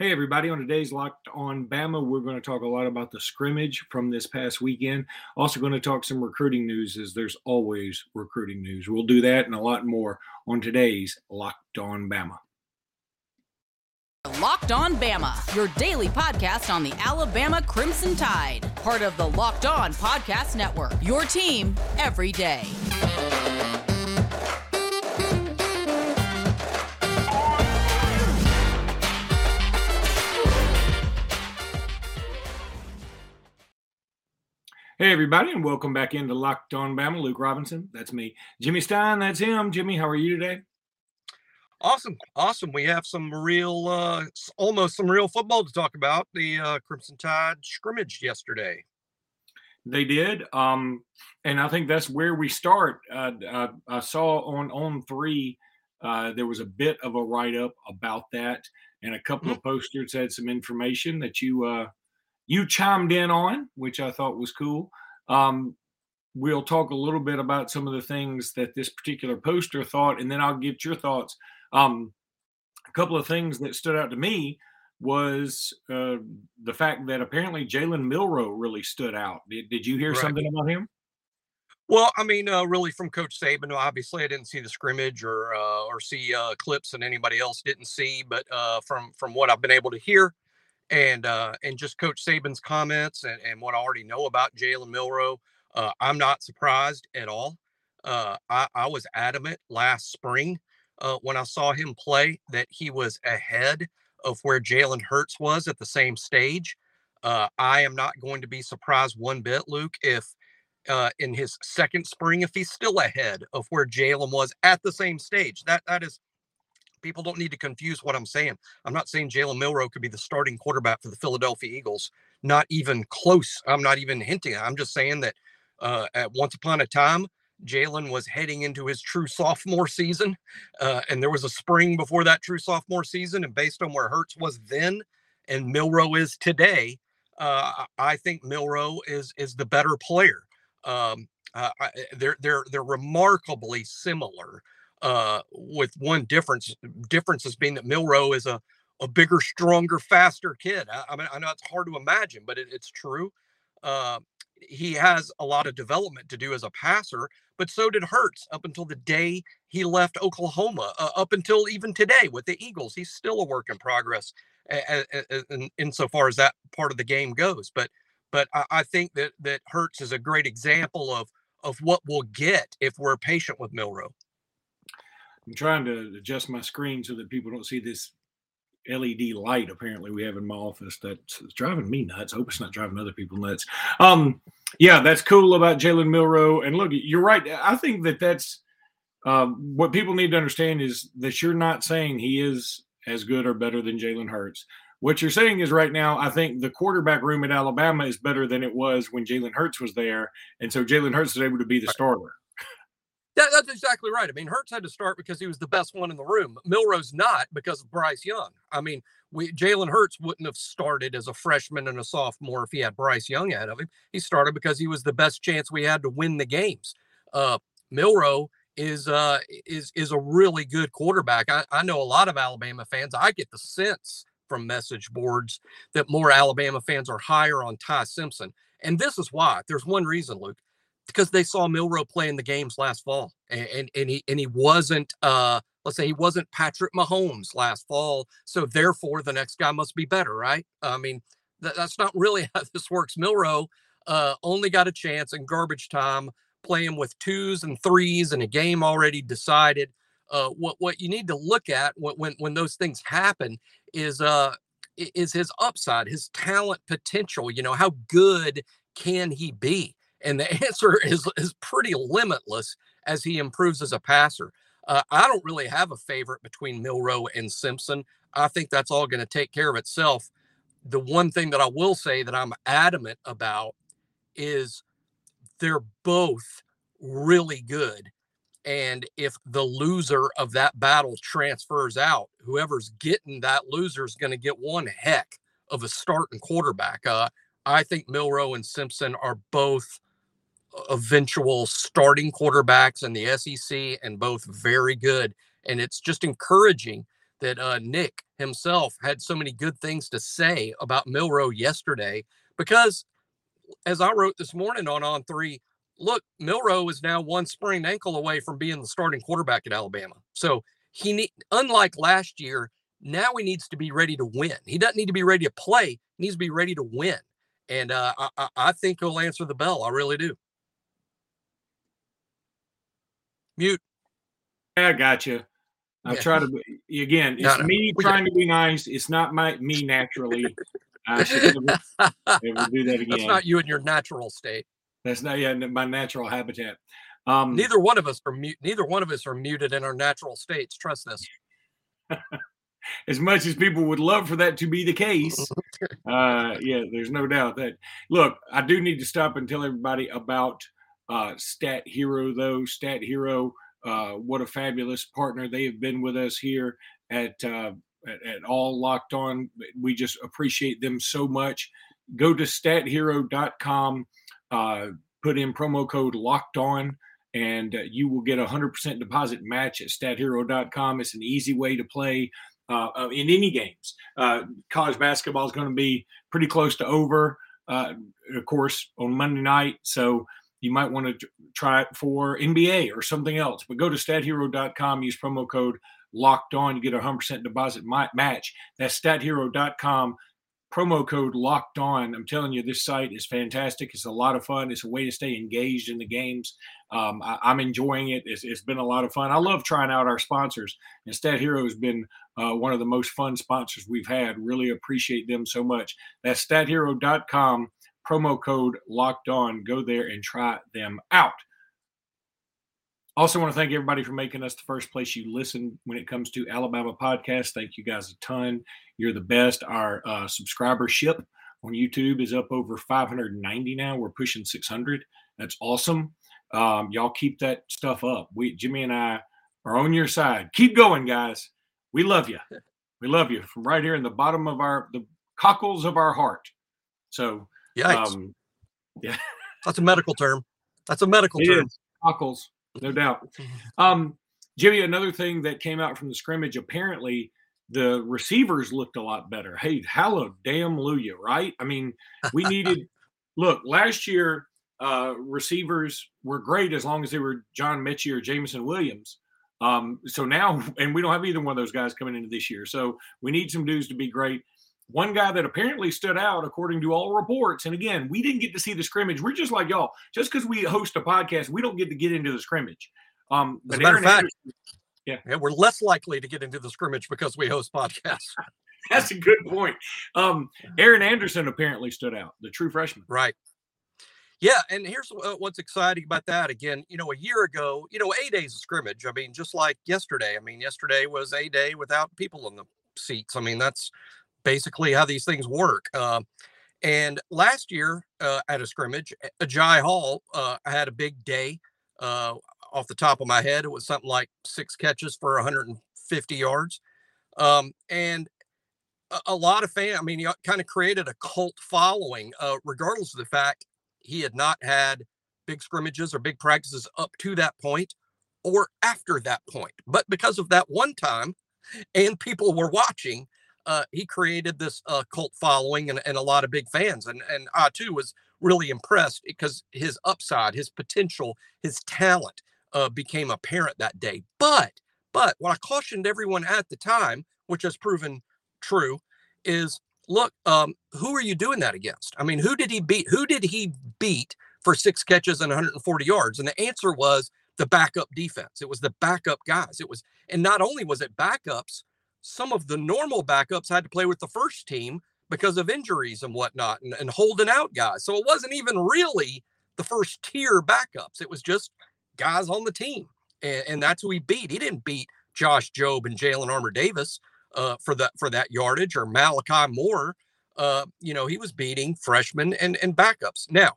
Hey, everybody. On today's Locked on Bama, we're going to talk a lot about the scrimmage from this past weekend. Also, going to talk some recruiting news, as there's always recruiting news. We'll do that and a lot more on today's Locked on Bama. Locked on Bama, your daily podcast on the Alabama Crimson Tide, part of the Locked On Podcast Network, your team every day. Hey, everybody, and welcome back into Locked On Bama. Luke Robinson, that's me. Jimmy Stein, that's him. Jimmy, how are you today? Awesome, awesome. We have some real, uh, almost some real football to talk about. The uh, Crimson Tide scrimmage yesterday. They did, um, and I think that's where we start. Uh, I, I, saw on on three uh, there was a bit of a write up about that, and a couple mm-hmm. of posters had some information that you uh, you chimed in on, which I thought was cool. Um, we'll talk a little bit about some of the things that this particular poster thought, and then I'll get your thoughts. Um, a couple of things that stood out to me was uh, the fact that apparently Jalen Milroe really stood out. Did, did you hear right. something about him? Well, I mean, uh, really from Coach Saban. Obviously, I didn't see the scrimmage or uh, or see uh, clips that anybody else didn't see, but uh, from from what I've been able to hear, and uh, and just Coach Saban's comments and, and what I already know about Jalen Milroe, uh, I'm not surprised at all. Uh, I, I, was adamant last spring uh, when I saw him play that he was ahead of where Jalen Hurts was at the same stage. Uh, I am not going to be surprised one bit, Luke, if uh, in his second spring, if he's still ahead of where Jalen was at the same stage. That that is people don't need to confuse what I'm saying. I'm not saying Jalen Milroe could be the starting quarterback for the Philadelphia Eagles. Not even close. I'm not even hinting. I'm just saying that uh, at once upon a time, Jalen was heading into his true sophomore season, uh, and there was a spring before that true sophomore season. And based on where Hurts was then and Milroe is today, uh, I think Milroe is is the better player. Um, uh, they're they're they're remarkably similar uh, with one difference differences being that Milroe is a a bigger, stronger, faster kid. I, I mean, I know it's hard to imagine, but it, it's true. Uh, he has a lot of development to do as a passer, but so did Hurts up until the day he left Oklahoma. Uh, up until even today with the Eagles, he's still a work in progress, in, insofar as that part of the game goes. But but I, I think that that Hurts is a great example of of what we'll get if we're patient with Milroe. I'm trying to adjust my screen so that people don't see this LED light apparently we have in my office that's driving me nuts. I hope it's not driving other people nuts. Um, yeah, that's cool about Jalen Milroe. And look, you're right. I think that that's um, what people need to understand is that you're not saying he is as good or better than Jalen Hurts. What you're saying is right now, I think the quarterback room at Alabama is better than it was when Jalen Hurts was there. And so Jalen Hurts is able to be the starter. That, that's exactly right. I mean, Hurts had to start because he was the best one in the room. Milroe's not because of Bryce Young. I mean, we Jalen Hurts wouldn't have started as a freshman and a sophomore if he had Bryce Young ahead of him. He started because he was the best chance we had to win the games. Uh, Milroe is uh, is is a really good quarterback. I, I know a lot of Alabama fans. I get the sense from message boards that more Alabama fans are higher on Ty Simpson, and this is why. There's one reason, Luke because they saw Milroe play in the games last fall, and and, and he and he wasn't uh let's say he wasn't Patrick Mahomes last fall, so therefore the next guy must be better, right? I mean th- that's not really how this works. Milroe uh, only got a chance in garbage time playing with twos and threes in a game already decided. Uh, what what you need to look at when when, when those things happen is uh is his upside, his talent potential. You know how good can he be? And the answer is, is pretty limitless as he improves as a passer. Uh, I don't really have a favorite between Milroe and Simpson. I think that's all going to take care of itself. The one thing that I will say that I'm adamant about is they're both really good. And if the loser of that battle transfers out, whoever's getting that loser is going to get one heck of a starting quarterback. Uh, I think Milroe and Simpson are both eventual starting quarterbacks in the SEC and both very good. And it's just encouraging that uh, Nick himself had so many good things to say about Milroe yesterday because, as I wrote this morning on On Three, look, Milroe is now one sprained ankle away from being the starting quarterback at Alabama. So he unlike last year, now he needs to be ready to win. He doesn't need to be ready to play; he needs to be ready to win. And uh, I, I think he'll answer the bell. I really do. Mute. I got you. I yeah. try to be, again. It's no, no. me trying to be nice. It's not my me naturally. I should never, never do that again. That's not you in your natural state. That's not yeah my natural habitat. Um, neither one of us are mute. Neither one of us are muted in our natural states. Trust this. as much as people would love for that to be the case, uh, yeah, there's no doubt that. Look, I do need to stop and tell everybody about uh, Stat Hero, though. Stat Hero, uh, what a fabulous partner they have been with us here at, uh, at, at All Locked On. We just appreciate them so much. Go to stathero.com, uh, put in promo code Locked On and uh, you will get a 100% deposit match at stathero.com. It's an easy way to play uh, uh, in any games. Uh, college basketball is going to be pretty close to over, uh, of course, on Monday night. So you might want to try it for NBA or something else. But go to stathero.com, use promo code locked on, you get a 100% deposit match. That's stathero.com promo code locked on. I'm telling you, this site is fantastic. It's a lot of fun. It's a way to stay engaged in the games. Um, I, am enjoying it. It's, it's been a lot of fun. I love trying out our sponsors. And Stat Hero has been uh, one of the most fun sponsors we've had. Really appreciate them so much. That's stathero.com, promo code locked on. Go there and try them out. Also, want to thank everybody for making us the first place you listen when it comes to Alabama podcasts. Thank you guys a ton. You're the best. Our uh, subscribership on YouTube is up over 590 now. We're pushing 600. That's awesome. Um, y'all keep that stuff up. We, Jimmy and I, are on your side. Keep going, guys. We love you. We love you from right here in the bottom of our the cockles of our heart. So, um, yeah, that's a medical term. That's a medical it term. Is. Cockles no doubt. Um, Jimmy, another thing that came out from the scrimmage, apparently the receivers looked a lot better. Hey, hello, damn Luya, right? I mean, we needed look, last year uh, receivers were great as long as they were John Metchie or Jameson Williams. Um, so now, and we don't have either one of those guys coming into this year. So we need some dudes to be great. One guy that apparently stood out, according to all reports, and again, we didn't get to see the scrimmage. We're just like y'all. Just because we host a podcast, we don't get to get into the scrimmage. Um, As a matter of fact, yeah. yeah, we're less likely to get into the scrimmage because we host podcasts. That's a good point. Um, Aaron Anderson apparently stood out, the true freshman. Right. Yeah, and here's what's exciting about that. Again, you know, a year ago, you know, a days of scrimmage. I mean, just like yesterday. I mean, yesterday was a day without people in the seats. I mean, that's basically how these things work. Uh, and last year uh, at a scrimmage, Agiye Hall uh, had a big day. Uh, off the top of my head, it was something like six catches for 150 yards. Um, and a, a, lot of fans, I mean, he kind of created a cult following, uh, regardless of the fact he had not had big scrimmages or big practices up to that point or after that point. But because of that one time, and people were watching, uh, he created this uh, cult following and, and a lot of big fans. And, and I too was really impressed because his upside, his potential, his talent uh, became apparent that day. But, but what I cautioned everyone at the time, which has proven true, is look, um, who are you doing that against? I mean, who did he beat? Who did he beat for six catches and 140 yards? And the answer was the backup defense. It was the backup guys. It was, and not only was it backups, some of the normal backups had to play with the first team because of injuries and whatnot and, and holding out guys. So it wasn't even really the first tier backups. It was just guys on the team. And, and that's who he beat. He didn't beat Josh Jobe and Jalen Armour Davis uh, for that for that yardage or Malachi Moore. Uh, you know, he was beating freshmen and, and backups. Now,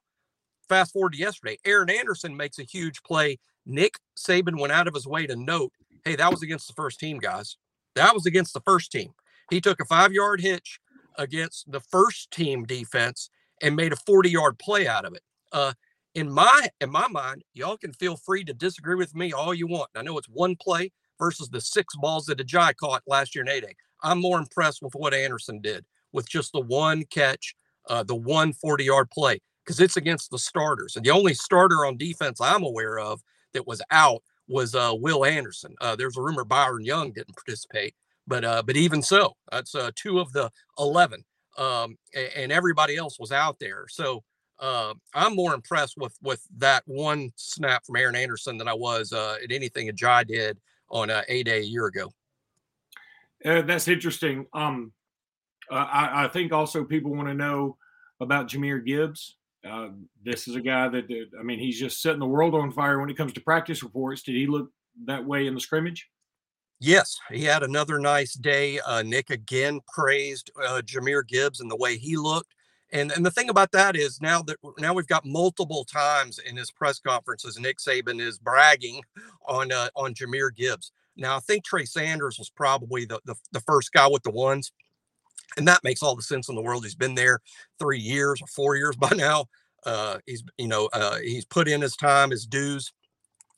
fast forward to yesterday, Aaron Anderson makes a huge play. Nick Saban went out of his way to note, hey, that was against the first team, guys. That was against the first team. He took a five yard hitch against the first team defense and made a 40 yard play out of it. Uh, in my in my mind, y'all can feel free to disagree with me all you want. I know it's one play versus the six balls that Agiye caught last year in A Day. I'm more impressed with what Anderson did with just the one catch, uh, the one 40 yard play, because it's against the starters. And the only starter on defense I'm aware of that was out was uh, Will Anderson. Uh, there's a rumor Byron Young didn't participate, but uh, but even so, that's uh, two of the 11, um, and, everybody else was out there. So uh, I'm more impressed with with that one snap from Aaron Anderson than I was uh, at anything Agiye did on a day a year ago. That's interesting. Um, I, I, think also people want to know about Jahmyr Gibbs. Uh, this is a guy that, I mean, he's just setting the world on fire when it comes to practice reports. Did he look that way in the scrimmage? Yes, he had another nice day. Uh, Nick again praised uh, Jahmyr Gibbs and the way he looked. And and the thing about that is now that now we've got multiple times in his press conferences, Nick Saban is bragging on uh, on Jahmyr Gibbs. Now I think Trey Sanders was probably the, the the first guy with the ones, and that makes all the sense in the world. He's been there three years or four years by now. Uh, he's you know uh, he's put in his time, his dues.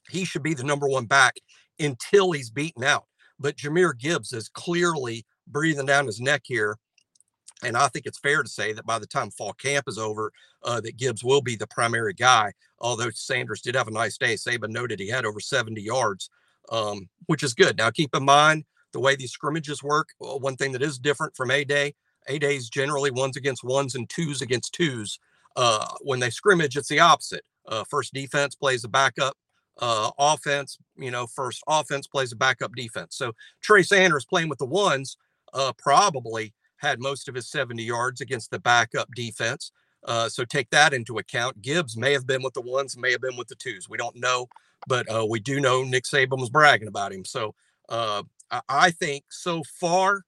He should be the number one back until he's beaten out. But Jahmyr Gibbs is clearly breathing down his neck here and I think it's fair to say that by the time fall camp is over, uh, that Gibbs will be the primary guy. Although Sanders did have a nice day, Saban noted he had over 70 yards, um, which is good. Now keep in mind the way these scrimmages work. Well, one thing that is different from A Day, A Days generally ones against ones and twos against twos. Uh, when they scrimmage, it's the opposite. Uh, first defense plays a backup uh, offense. You know, first offense plays a backup defense. So Trey Sanders playing with the ones uh, probably had most of his 70 yards against the backup defense. Uh, so take that into account. Gibbs may have been with the ones, may have been with the twos. We don't know, but uh, we do know Nick Saban was bragging about him. So uh, I think so far,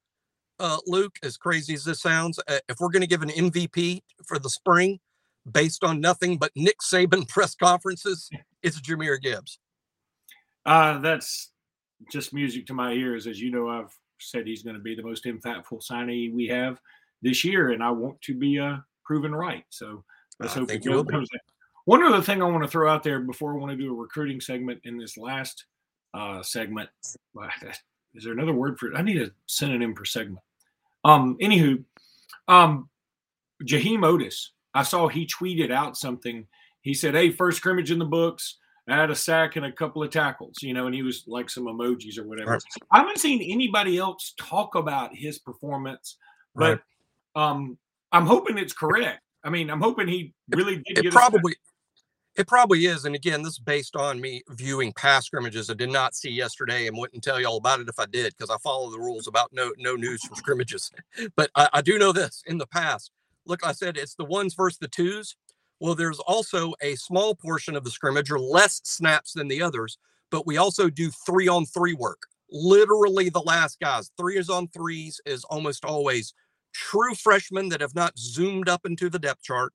uh, Luke, as crazy as this sounds, uh, if we're going to give an MVP for the spring based on nothing but Nick Saban press conferences, it's Jahmyr Gibbs. Uh, that's just music to my ears. As you know, I've said he's going to be the most impactful signee we have this year, and I want to be uh, proven right. So let's hope it comes. One other thing I want to throw out there before I want to do a recruiting segment in this last uh, segment. Is there another word for it? I need a synonym for segment. Um, anywho, um, Jaheim Oatis. I saw he tweeted out something. He said, "Hey, first scrimmage in the books. I had a sack and a couple of tackles, you know, and he was like some emojis or whatever. Right. I haven't seen anybody else talk about his performance, but right. um, I'm hoping it's correct. I mean, I'm hoping he really did. It, probably, it probably is. And again, this is based on me viewing past scrimmages. I did not see yesterday and wouldn't tell you all about it if I did, because I follow the rules about no no news from scrimmages. but I, I do know this in the past. Look, I said it's the ones versus the twos. Well, there's also a small portion of the scrimmage or less snaps than the others, but we also do three on three work. Literally, the last guys, Three is on threes is almost always true freshmen that have not zoomed up into the depth chart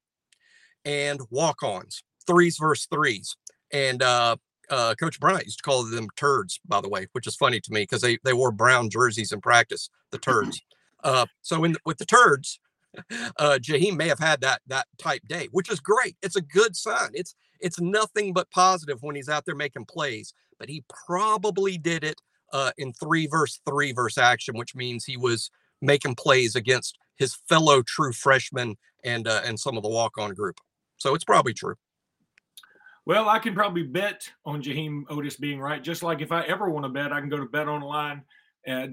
and walk ons, threes versus threes. And uh, uh, Coach Bryant used to call them turds, by the way, which is funny to me because they, they wore brown jerseys in practice, the turds. Uh, so in the, with the turds, uh, Jaheim may have had that that type day, which is great. It's a good sign. It's it's nothing but positive when he's out there making plays. But he probably did it uh, in three verse three verse action, which means he was making plays against his fellow true freshmen and uh, and some of the walk on group. So it's probably true. Well, I can probably bet on Jaheim Oatis being right. Just like if I ever want to bet, I can go to Bet Online uh.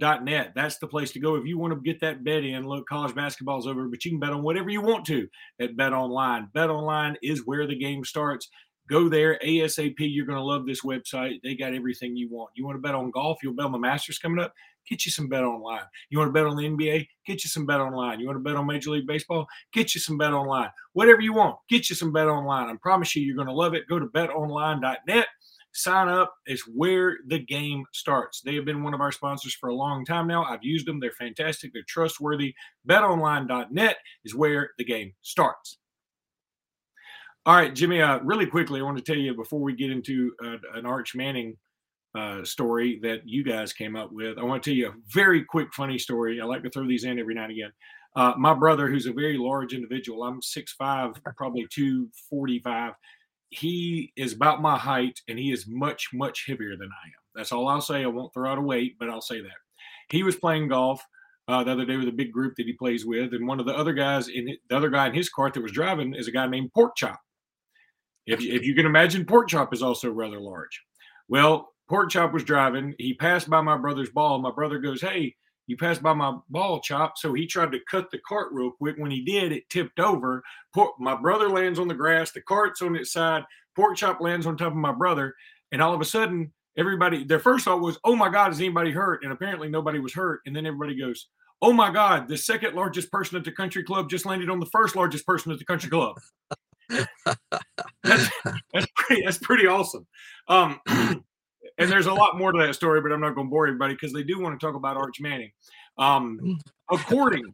That's the place to go if you want to get that bet in. Look, college basketball's over, but you can bet on whatever you want to at Bet Online. Bet Online is where the game starts. Go there ASAP. You're going to love this website. They got everything you want. You want to bet on golf? You'll bet on the Masters coming up? Get you some bet online. You want to bet on the NBA? Get you some bet online. You want to bet on Major League Baseball? Get you some bet online. Whatever you want, get you some bet online. I promise you, you're going to love it. Go to betonline.net sign up is where the game starts. They have been one of our sponsors for a long time now. I've used them. They're fantastic. They're trustworthy. BetOnline.net is where the game starts. All right, Jimmy, uh, really quickly, I want to tell you before we get into uh, an Arch Manning uh, story that you guys came up with, I want to tell you a very quick, funny story. I like to throw these in every now and again. Uh, my brother, who's a very large individual, I'm 6'5, probably 245 he is about my height and he is much, much heavier than I am. That's all I'll say. I won't throw out a weight, but I'll say that. He was playing golf uh, the other day with a big group that he plays with, and one of the other guys in the other guy in his cart that was driving is a guy named Pork Chop. If if you can imagine, Pork Chop is also rather large. Well, Pork Chop was driving. He passed by my brother's ball. My brother goes, "Hey, you passed by my ball, Chop." So he tried to cut the cart real quick. When he did, it tipped over. Pork, my brother lands on the grass. The cart's on its side. Pork Chop lands on top of my brother, and all of a sudden, everybody their first thought was, "Oh my God, is anybody hurt?" And apparently, nobody was hurt. And then everybody goes, "Oh my God, the second largest person at the country club just landed on the first largest person at the country club." that's, that's pretty. That's pretty awesome. Um, and there's a lot more to that story, but I'm not going to bore everybody because they do want to talk about Arch Manning. Um, according,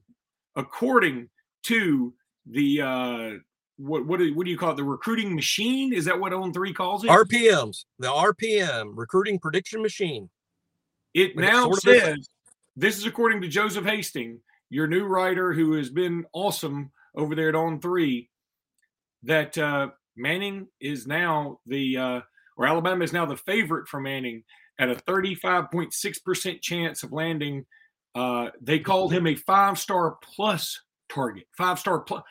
according to the uh, what what do, what do you call it? The recruiting machine? Is that what On Three calls it? RPMs, the RPM recruiting prediction machine. It now sort of says this is according to Joseph Hasting, your new writer who has been awesome over there at On Three, that uh, Manning is now the uh, or Alabama is now the favorite for Manning at a 35.6% chance of landing. Uh, they called him a five star plus target. Five star plus.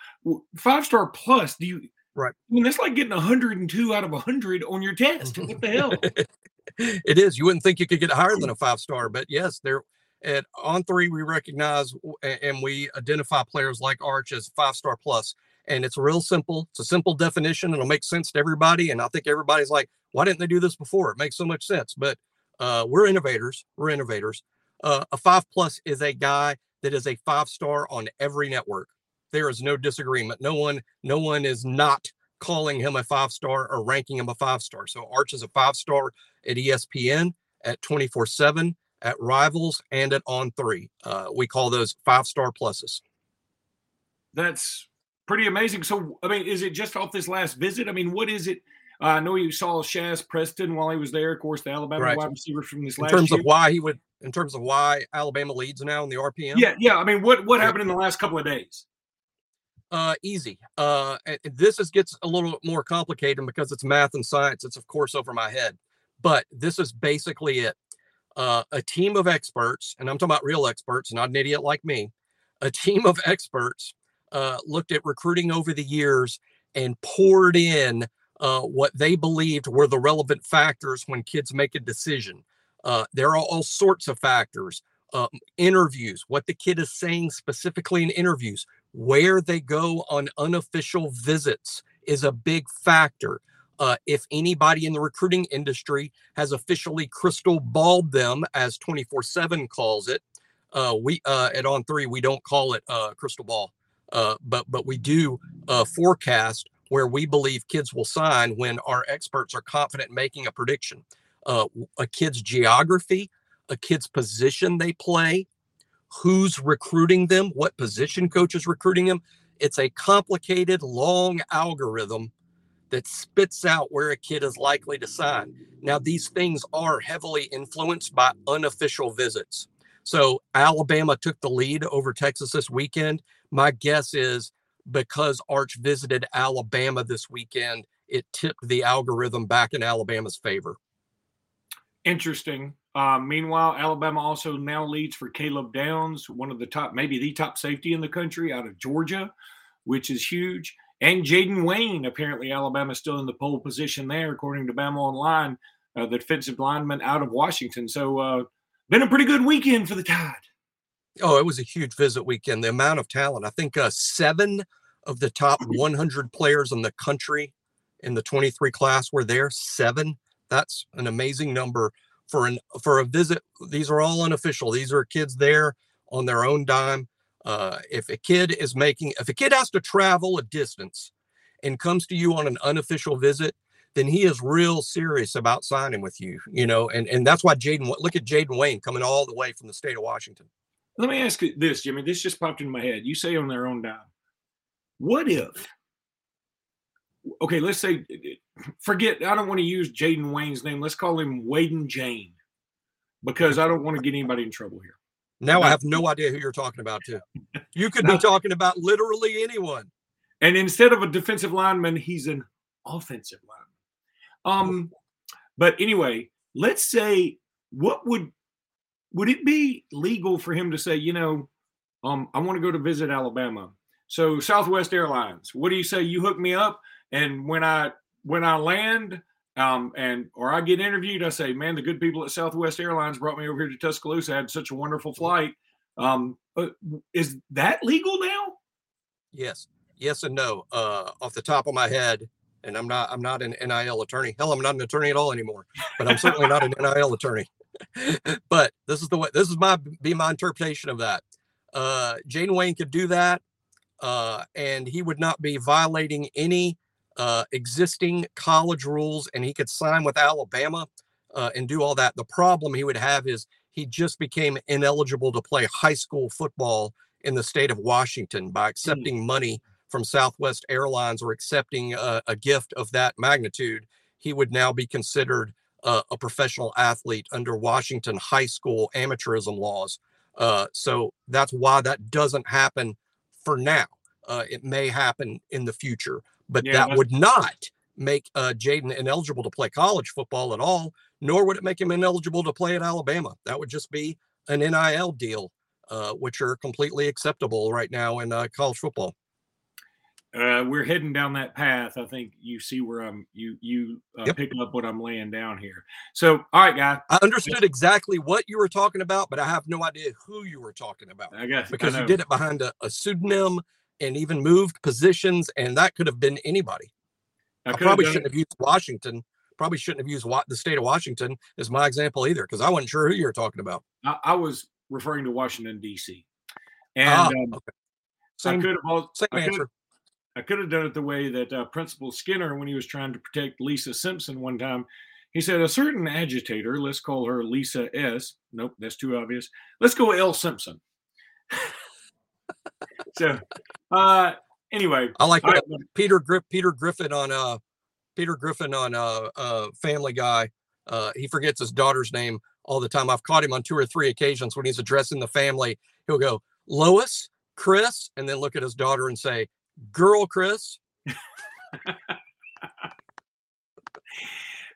Five star plus. Do you? Right. I mean, that's like getting 102 out of 100 on your test. What the hell? it is. You wouldn't think you could get higher than a five star, but yes, they're at on three. We recognize and we identify players like Arch as five star plus and it's real simple. It's a simple definition. It'll make sense to everybody. And I think everybody's like, why didn't they do this before? It makes so much sense. But uh, we're innovators. We're innovators. Uh, a five plus is a guy that is a five star on every network. There is no disagreement. No one, no one is not calling him a five star or ranking him a five star. So Arch is a five star at ESPN, at 24 7, at Rivals, and at On Three. Uh, we call those five star pluses. That's pretty amazing. So, I mean, is it just off this last visit? I mean, what is it? I know you saw Shazz Preston while he was there. Of course, the Alabama right. wide receiver from this in last. In terms year. of why he would, in terms of why Alabama leads now in the RPM. Yeah, yeah. I mean, what what happened in the last couple of days? Uh, easy. Uh, this is gets a little bit more complicated because it's math and science. It's of course over my head, but this is basically it. Uh, a team of experts, and I'm talking about real experts, not an idiot like me. A team of experts uh, looked at recruiting over the years and poured in uh, what they believed were the relevant factors when kids make a decision. Uh, there are all sorts of factors. Uh, interviews, what the kid is saying specifically in interviews, where they go on unofficial visits is a big factor. Uh, if anybody in the recruiting industry has officially crystal balled them, as 24 7 calls it, uh, we uh, at On Three, we don't call it uh, crystal ball. Uh, but but we do uh, forecast where we believe kids will sign when our experts are confident making a prediction. Uh, a kid's geography, a kid's position they play, who's recruiting them, what position coach is recruiting them. It's a complicated, long algorithm that spits out where a kid is likely to sign. Now, these things are heavily influenced by unofficial visits. So Alabama took the lead over Texas this weekend. My guess is because Arch visited Alabama this weekend, it tipped the algorithm back in Alabama's favor. Interesting. Uh, meanwhile, Alabama also now leads for Caleb Downs, one of the top, maybe the top safety in the country out of Georgia, which is huge. And Jayden Wayne, apparently Alabama still in the pole position there, according to Bama Online, uh, the defensive lineman out of Washington. So uh, been a pretty good weekend for the Tide. Oh, it was a huge visit weekend. The amount of talent. I think uh, seven of the top 100 players in the country in the 23 class were there. Seven. That's an amazing number for an for a visit. These are all unofficial. These are kids there on their own dime. Uh, if a kid is making, if a kid has to travel a distance and comes to you on an unofficial visit, then he is real serious about signing with you, you know, and, and that's why Jayden, look at Jayden Wayne coming all the way from the state of Washington. Let me ask you this, Jimmy. This just popped in my head. You say on their own dime. What if, okay, let's say, forget, I don't want to use Jayden Wayne's name. Let's call him Waden Jane because I don't want to get anybody in trouble here. Now I have no idea who you're talking about, too. You could be talking about literally anyone. And instead of a defensive lineman, he's an offensive lineman. Um, but anyway, let's say what would would it be legal for him to say, you know, Um, I want to go to visit Alabama. So Southwest Airlines, what do you say? You hook me up, and when I when I land, um, and or I get interviewed, I say, man, the good people at Southwest Airlines brought me over here to Tuscaloosa. I had such a wonderful flight. Um, but is that legal now? Yes, yes, and no. Uh, off the top of my head, and I'm not I'm not an NIL attorney. Hell, I'm not an attorney at all anymore. But I'm certainly not an NIL attorney. but this is the way. This is my be my interpretation of that. Uh, Jayden Wayne could do that, uh, and he would not be violating any uh, existing college rules, and he could sign with Alabama uh, and do all that. The problem he would have is he just became ineligible to play high school football in the state of Washington by hmm. accepting mm. money from Southwest Airlines or accepting a, a, gift of that magnitude. He would now be considered uh, a professional athlete under Washington high school amateurism laws. Uh, so that's why that doesn't happen for now. Uh, it may happen in the future but yeah, that would not make uh, Jayden ineligible to play college football at all, nor would it make him ineligible to play at Alabama. That would just be an NIL deal, uh, which are completely acceptable right now in uh, college football. Uh, we're heading down that path. I think you see where I'm. You you uh, yep. picking up what I'm laying down here. So, all right, guy. I understood exactly what you were talking about, but I have no idea who you were talking about. I guess because I you did it behind a, a pseudonym and even moved positions, and that could have been anybody. I, I probably shouldn't have used Washington. Probably shouldn't have used the state of Washington as my example either, because I wasn't sure who you were talking about. I, I was referring to Washington D.C. And ah, um, okay. same, I could have same answer. I could have done it the way that uh, Principal Skinner, when he was trying to protect Lisa Simpson one time, he said a certain agitator, let's call her Lisa S. Nope, that's too obvious. Let's go L Simpson. so uh anyway i like I, peter Griff, peter griffin on uh peter griffin on uh uh family guy uh he forgets his daughter's name all the time i've caught him on two or three occasions when he's addressing the family he'll go lois chris and then look at his daughter and say girl chris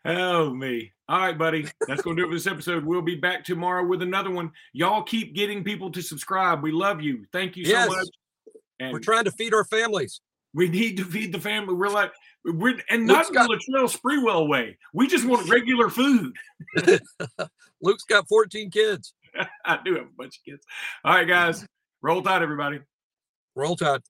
Oh, me. All right, buddy. That's going to do it for this episode. We'll be back tomorrow with another one. Y'all keep getting people to subscribe. We love you. Thank you so yes. much. And we're trying to feed our families. We need to feed the family. We're like, we're and not got, the Latrell Sprewell way. We just want regular food. Luke's got 14 kids. I do have a bunch of kids. All right, guys. Roll Tide, everybody. Roll Tide.